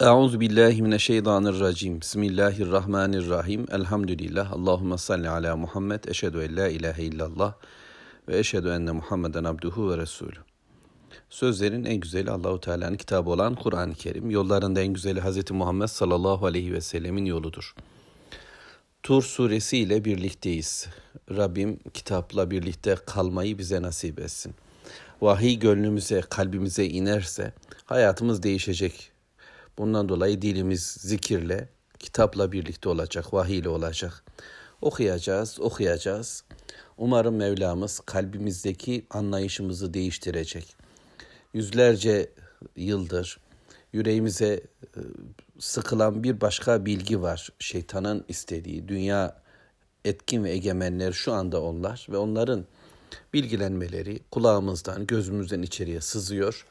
Euzu billahi mineşşeytanirracim. Bismillahirrahmanirrahim. Elhamdülillah. Allahumme salli ala Muhammed. Eşhedü en la ilahe illallah ve eşhedü enne Muhammeden abduhu ve resulü. Sözlerin en güzeli Allahu Teala'nın kitabı olan Kur'an-ı Kerim. Yollarında en güzeli Hz. Muhammed sallallahu aleyhi ve sellemin yoludur. Tur suresi ile birlikteyiz. Rabbim kitapla birlikte kalmayı bize nasip etsin. Vahiy gönlümüze, kalbimize inerse hayatımız değişecek Bundan dolayı dilimiz zikirle, kitapla birlikte olacak, vahiy ile olacak. Okuyacağız, okuyacağız. Umarım Mevlamız kalbimizdeki anlayışımızı değiştirecek. Yüzlerce yıldır yüreğimize e, sıkılan bir başka bilgi var. Şeytanın istediği, dünya etkin ve egemenler şu anda onlar ve onların bilgilenmeleri kulağımızdan, gözümüzden içeriye sızıyor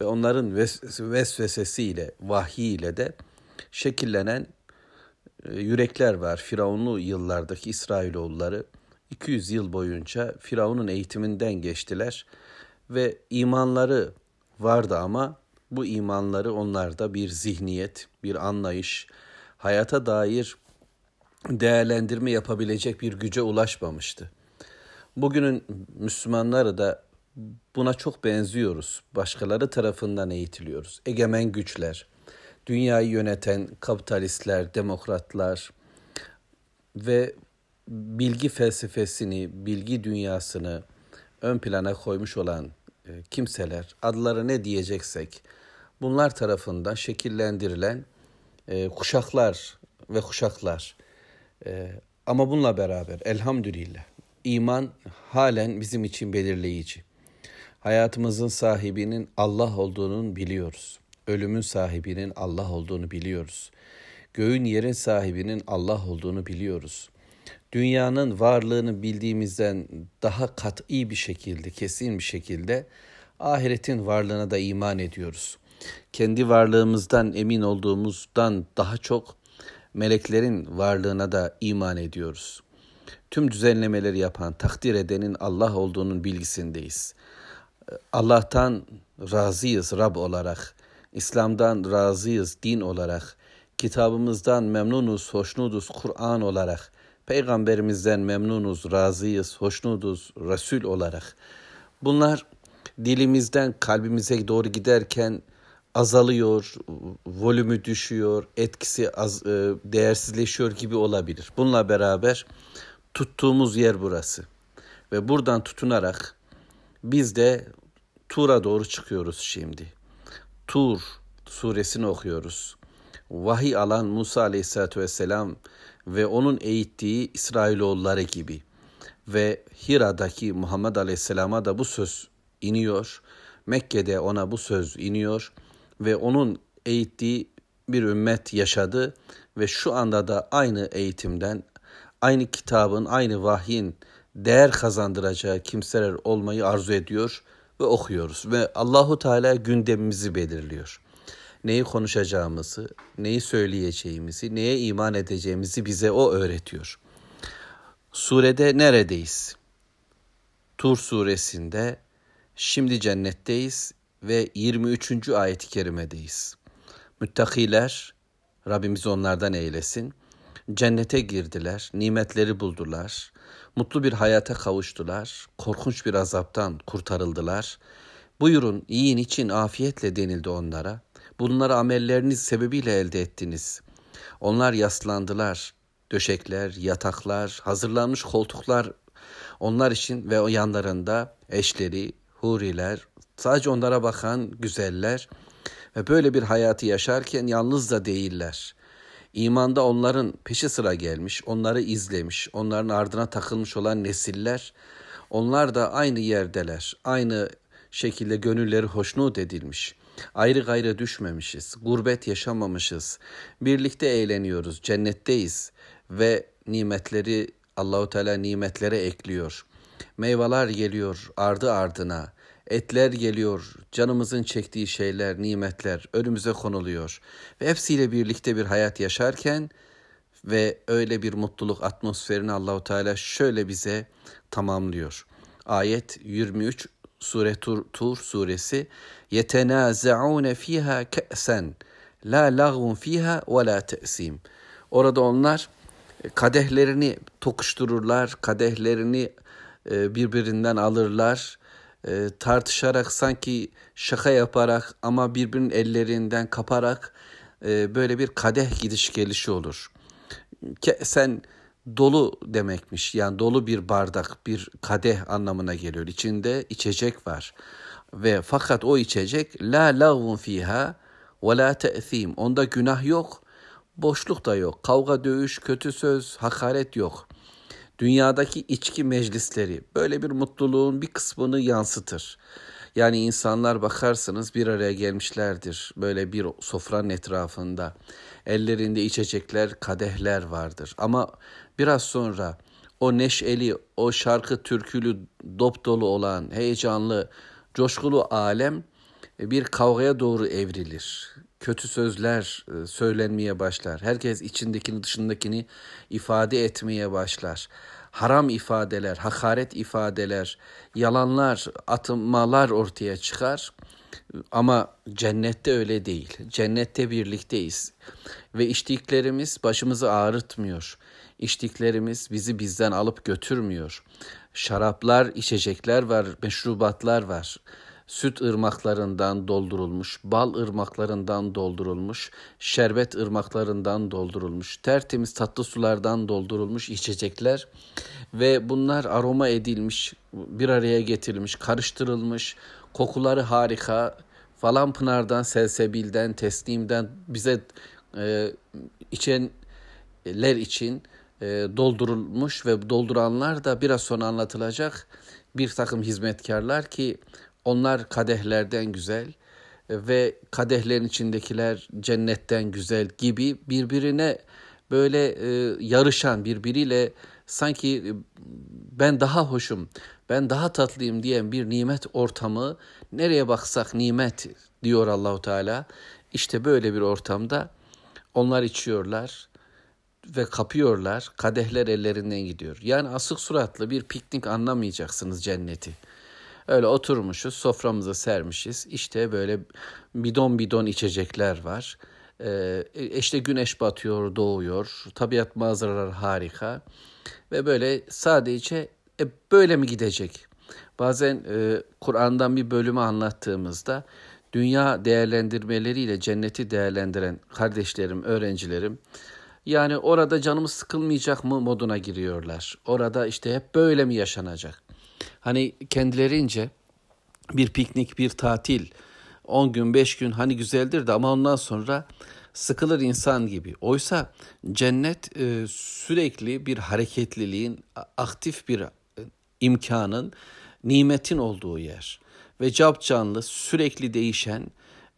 ve onların vesvesesiyle, vahiy de şekillenen e, yürekler var. Firavunlu yıllardaki İsrailoğulları 200 yıl boyunca Firavun'un eğitiminden geçtiler ve imanları vardı ama bu imanları onlarda bir zihniyet, bir anlayış, hayata dair değerlendirme yapabilecek bir güce ulaşmamıştı. Bugünün Müslümanları da buna çok benziyoruz. Başkaları tarafından eğitiliyoruz. Egemen güçler, dünyayı yöneten kapitalistler, demokratlar ve bilgi felsefesini, bilgi dünyasını ön plana koymuş olan e, kimseler, adları ne diyeceksek, bunlar tarafından şekillendirilen e, kuşaklar ve kuşaklar. E, ama bununla beraber elhamdülillah iman halen bizim için belirleyici. Hayatımızın sahibinin Allah olduğunu biliyoruz. Ölümün sahibinin Allah olduğunu biliyoruz. Göğün yerin sahibinin Allah olduğunu biliyoruz. Dünyanın varlığını bildiğimizden daha kat'i bir şekilde, kesin bir şekilde ahiretin varlığına da iman ediyoruz. Kendi varlığımızdan emin olduğumuzdan daha çok meleklerin varlığına da iman ediyoruz. Tüm düzenlemeleri yapan, takdir edenin Allah olduğunun bilgisindeyiz. Allah'tan razıyız Rab olarak, İslam'dan razıyız din olarak, kitabımızdan memnunuz, hoşnuduz Kur'an olarak, peygamberimizden memnunuz, razıyız, hoşnuduz Resul olarak. Bunlar dilimizden kalbimize doğru giderken azalıyor, volümü düşüyor, etkisi az, e, değersizleşiyor gibi olabilir. Bununla beraber tuttuğumuz yer burası. Ve buradan tutunarak biz de Tur'a doğru çıkıyoruz şimdi. Tur suresini okuyoruz. Vahiy alan Musa aleyhissalatü vesselam ve onun eğittiği İsrailoğulları gibi ve Hira'daki Muhammed aleyhisselama da bu söz iniyor. Mekke'de ona bu söz iniyor ve onun eğittiği bir ümmet yaşadı ve şu anda da aynı eğitimden, aynı kitabın, aynı vahyin değer kazandıracağı kimseler olmayı arzu ediyor ve okuyoruz ve Allahu Teala gündemimizi belirliyor. Neyi konuşacağımızı, neyi söyleyeceğimizi, neye iman edeceğimizi bize o öğretiyor. Surede neredeyiz? Tur suresinde şimdi cennetteyiz ve 23. ayet-i kerimedeyiz. Müttakiler, Rabbimiz onlardan eylesin, cennete girdiler, nimetleri buldular, Mutlu bir hayata kavuştular, korkunç bir azaptan kurtarıldılar. Buyurun yiyin için afiyetle denildi onlara. Bunları amelleriniz sebebiyle elde ettiniz. Onlar yaslandılar. Döşekler, yataklar, hazırlanmış koltuklar onlar için ve o yanlarında eşleri, huriler, sadece onlara bakan güzeller ve böyle bir hayatı yaşarken yalnız da değiller. İmanda onların peşi sıra gelmiş, onları izlemiş, onların ardına takılmış olan nesiller, onlar da aynı yerdeler, aynı şekilde gönülleri hoşnut edilmiş. Ayrı gayrı düşmemişiz, gurbet yaşamamışız, birlikte eğleniyoruz, cennetteyiz ve nimetleri Allahu Teala nimetlere ekliyor. Meyveler geliyor ardı ardına. Etler geliyor, canımızın çektiği şeyler, nimetler önümüze konuluyor. Ve hepsiyle birlikte bir hayat yaşarken ve öyle bir mutluluk atmosferini Allahu Teala şöyle bize tamamlıyor. Ayet 23 Sure Tur, Tur suresi yetenazaune fiha ke'sen La lagvun fiha ve la te'sim. Orada onlar e, kadehlerini tokuştururlar, kadehlerini e, birbirinden alırlar, e, tartışarak sanki şaka yaparak ama birbirinin ellerinden kaparak böyle bir kadeh gidiş gelişi olur. Sen dolu demekmiş. Yani dolu bir bardak, bir kadeh anlamına geliyor. İçinde içecek var. Ve fakat o içecek la lagvun fiha ve la te'thim. Onda günah yok, boşluk da yok. Kavga, dövüş, kötü söz, hakaret yok. Dünyadaki içki meclisleri böyle bir mutluluğun bir kısmını yansıtır. Yani insanlar bakarsınız bir araya gelmişlerdir böyle bir sofranın etrafında. Ellerinde içecekler, kadehler vardır. Ama biraz sonra o neşeli, o şarkı türkülü, dop dolu olan, heyecanlı, coşkulu alem bir kavgaya doğru evrilir. Kötü sözler e, söylenmeye başlar. Herkes içindekini dışındakini ifade etmeye başlar. Haram ifadeler, hakaret ifadeler, yalanlar, atmalar ortaya çıkar. Ama cennette öyle değil. Cennette birlikteyiz. Ve içtiklerimiz başımızı ağrıtmıyor. İçtiklerimiz bizi bizden alıp götürmüyor. Şaraplar, içecekler var, meşrubatlar var süt ırmaklarından doldurulmuş, bal ırmaklarından doldurulmuş, şerbet ırmaklarından doldurulmuş, tertemiz tatlı sulardan doldurulmuş içecekler ve bunlar aroma edilmiş, bir araya getirilmiş, karıştırılmış, kokuları harika, falan pınardan, selsebilden, teslimden bize e, içenler için e, doldurulmuş ve dolduranlar da biraz sonra anlatılacak bir takım hizmetkarlar ki onlar kadehlerden güzel ve kadehlerin içindekiler cennetten güzel gibi birbirine böyle e, yarışan birbiriyle sanki e, ben daha hoşum, ben daha tatlıyım diyen bir nimet ortamı nereye baksak nimet diyor Allahu Teala. İşte böyle bir ortamda onlar içiyorlar ve kapıyorlar. Kadehler ellerinden gidiyor. Yani asık suratlı bir piknik anlamayacaksınız cenneti. Öyle oturmuşuz, soframıza sermişiz. İşte böyle bidon bidon içecekler var. Ee, işte güneş batıyor, doğuyor. Tabiat manzaralar harika. Ve böyle sadece e, böyle mi gidecek? Bazen e, Kur'an'dan bir bölümü anlattığımızda dünya değerlendirmeleriyle cenneti değerlendiren kardeşlerim, öğrencilerim yani orada canımız sıkılmayacak mı moduna giriyorlar. Orada işte hep böyle mi yaşanacak? Hani kendilerince bir piknik, bir tatil, 10 gün, 5 gün hani güzeldir de ama ondan sonra sıkılır insan gibi. Oysa cennet e, sürekli bir hareketliliğin, aktif bir e, imkanın, nimetin olduğu yer. Ve cap canlı, sürekli değişen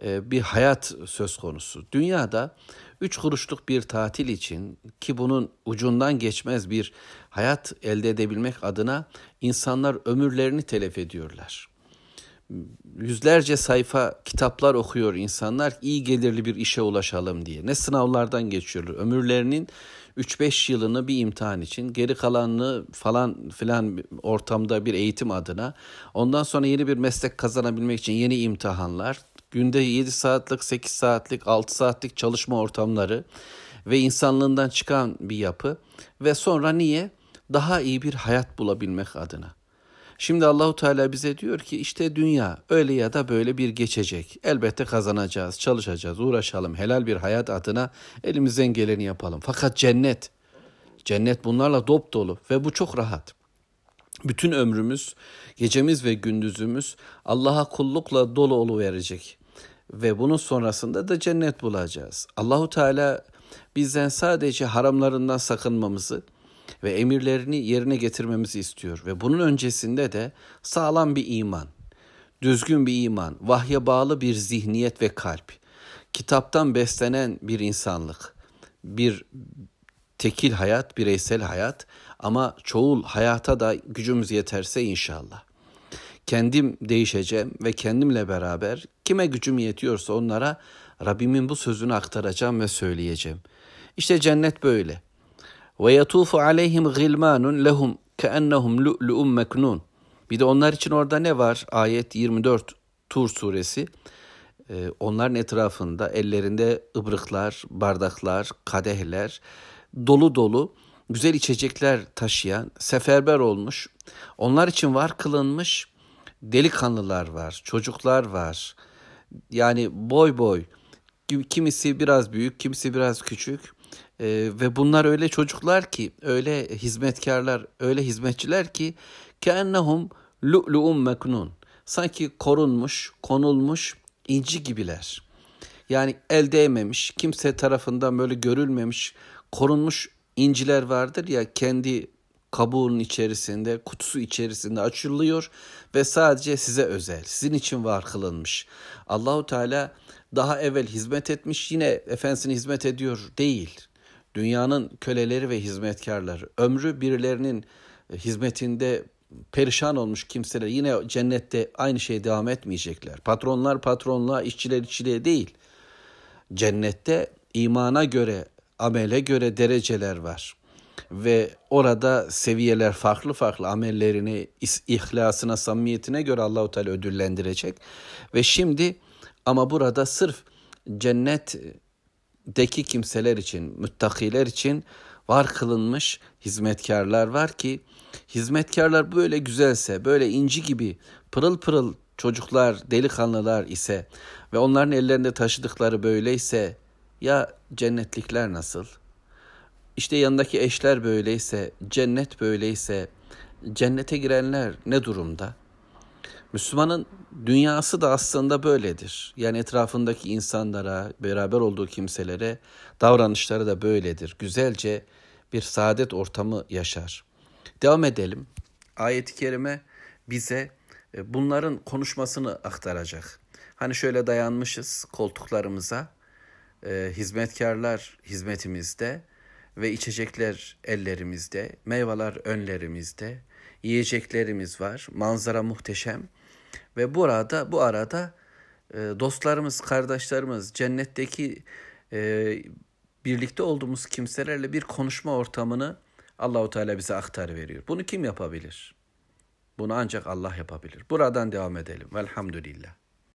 e, bir hayat söz konusu. Dünyada üç kuruşluk bir tatil için ki bunun ucundan geçmez bir hayat elde edebilmek adına insanlar ömürlerini telef ediyorlar. Yüzlerce sayfa kitaplar okuyor insanlar iyi gelirli bir işe ulaşalım diye. Ne sınavlardan geçiyorlar. Ömürlerinin 3-5 yılını bir imtihan için, geri kalanını falan filan ortamda bir eğitim adına, ondan sonra yeni bir meslek kazanabilmek için yeni imtihanlar, günde 7 saatlik, 8 saatlik, 6 saatlik çalışma ortamları ve insanlığından çıkan bir yapı ve sonra niye? Daha iyi bir hayat bulabilmek adına. Şimdi Allahu Teala bize diyor ki işte dünya öyle ya da böyle bir geçecek. Elbette kazanacağız, çalışacağız, uğraşalım. Helal bir hayat adına elimizden geleni yapalım. Fakat cennet, cennet bunlarla dop dolu ve bu çok rahat. Bütün ömrümüz, gecemiz ve gündüzümüz Allah'a kullukla dolu verecek ve bunun sonrasında da cennet bulacağız. Allahu Teala bizden sadece haramlarından sakınmamızı ve emirlerini yerine getirmemizi istiyor. Ve bunun öncesinde de sağlam bir iman, düzgün bir iman, vahye bağlı bir zihniyet ve kalp, kitaptan beslenen bir insanlık, bir tekil hayat, bireysel hayat. Ama çoğul hayata da gücümüz yeterse inşallah kendim değişeceğim ve kendimle beraber kime gücüm yetiyorsa onlara Rabbimin bu sözünü aktaracağım ve söyleyeceğim. İşte cennet böyle. Ve yatufu aleyhim gilmanun lehum keennehum lu'lu'un meknun. Bir de onlar için orada ne var? Ayet 24 Tur suresi. e, onların etrafında ellerinde ıbrıklar, bardaklar, kadehler dolu dolu güzel içecekler taşıyan, seferber olmuş, onlar için var kılınmış delikanlılar var, çocuklar var. Yani boy boy, kimisi biraz büyük, kimisi biraz küçük. Ee, ve bunlar öyle çocuklar ki, öyle hizmetkarlar, öyle hizmetçiler ki keennehum lu'lu'un meknun. Sanki korunmuş, konulmuş inci gibiler. Yani el değmemiş, kimse tarafından böyle görülmemiş, korunmuş inciler vardır ya kendi kabuğunun içerisinde, kutusu içerisinde açılıyor ve sadece size özel, sizin için var kılınmış. Allahu Teala daha evvel hizmet etmiş, yine efendisine hizmet ediyor değil. Dünyanın köleleri ve hizmetkarları, ömrü birilerinin hizmetinde perişan olmuş kimseler yine cennette aynı şey devam etmeyecekler. Patronlar patronluğa, işçiler işçiliğe değil. Cennette imana göre, amele göre dereceler var. Ve orada seviyeler farklı farklı amellerini, ihlasına, samimiyetine göre Allahu Teala ödüllendirecek. Ve şimdi ama burada sırf cennetteki kimseler için, müttakiler için var kılınmış hizmetkarlar var ki hizmetkarlar böyle güzelse, böyle inci gibi pırıl pırıl çocuklar, delikanlılar ise ve onların ellerinde taşıdıkları böyleyse ya cennetlikler nasıl? İşte yanındaki eşler böyleyse, cennet böyleyse, cennete girenler ne durumda? Müslümanın dünyası da aslında böyledir. Yani etrafındaki insanlara, beraber olduğu kimselere davranışları da böyledir. Güzelce bir saadet ortamı yaşar. Devam edelim. Ayet-i kerime bize e, bunların konuşmasını aktaracak. Hani şöyle dayanmışız koltuklarımıza, e, hizmetkarlar hizmetimizde ve içecekler ellerimizde, meyveler önlerimizde, yiyeceklerimiz var, manzara muhteşem ve burada bu arada e, dostlarımız, kardeşlerimiz, cennetteki e, birlikte olduğumuz kimselerle bir konuşma ortamını Allahu Teala bize aktar veriyor. Bunu kim yapabilir? Bunu ancak Allah yapabilir. Buradan devam edelim. Velhamdülillah.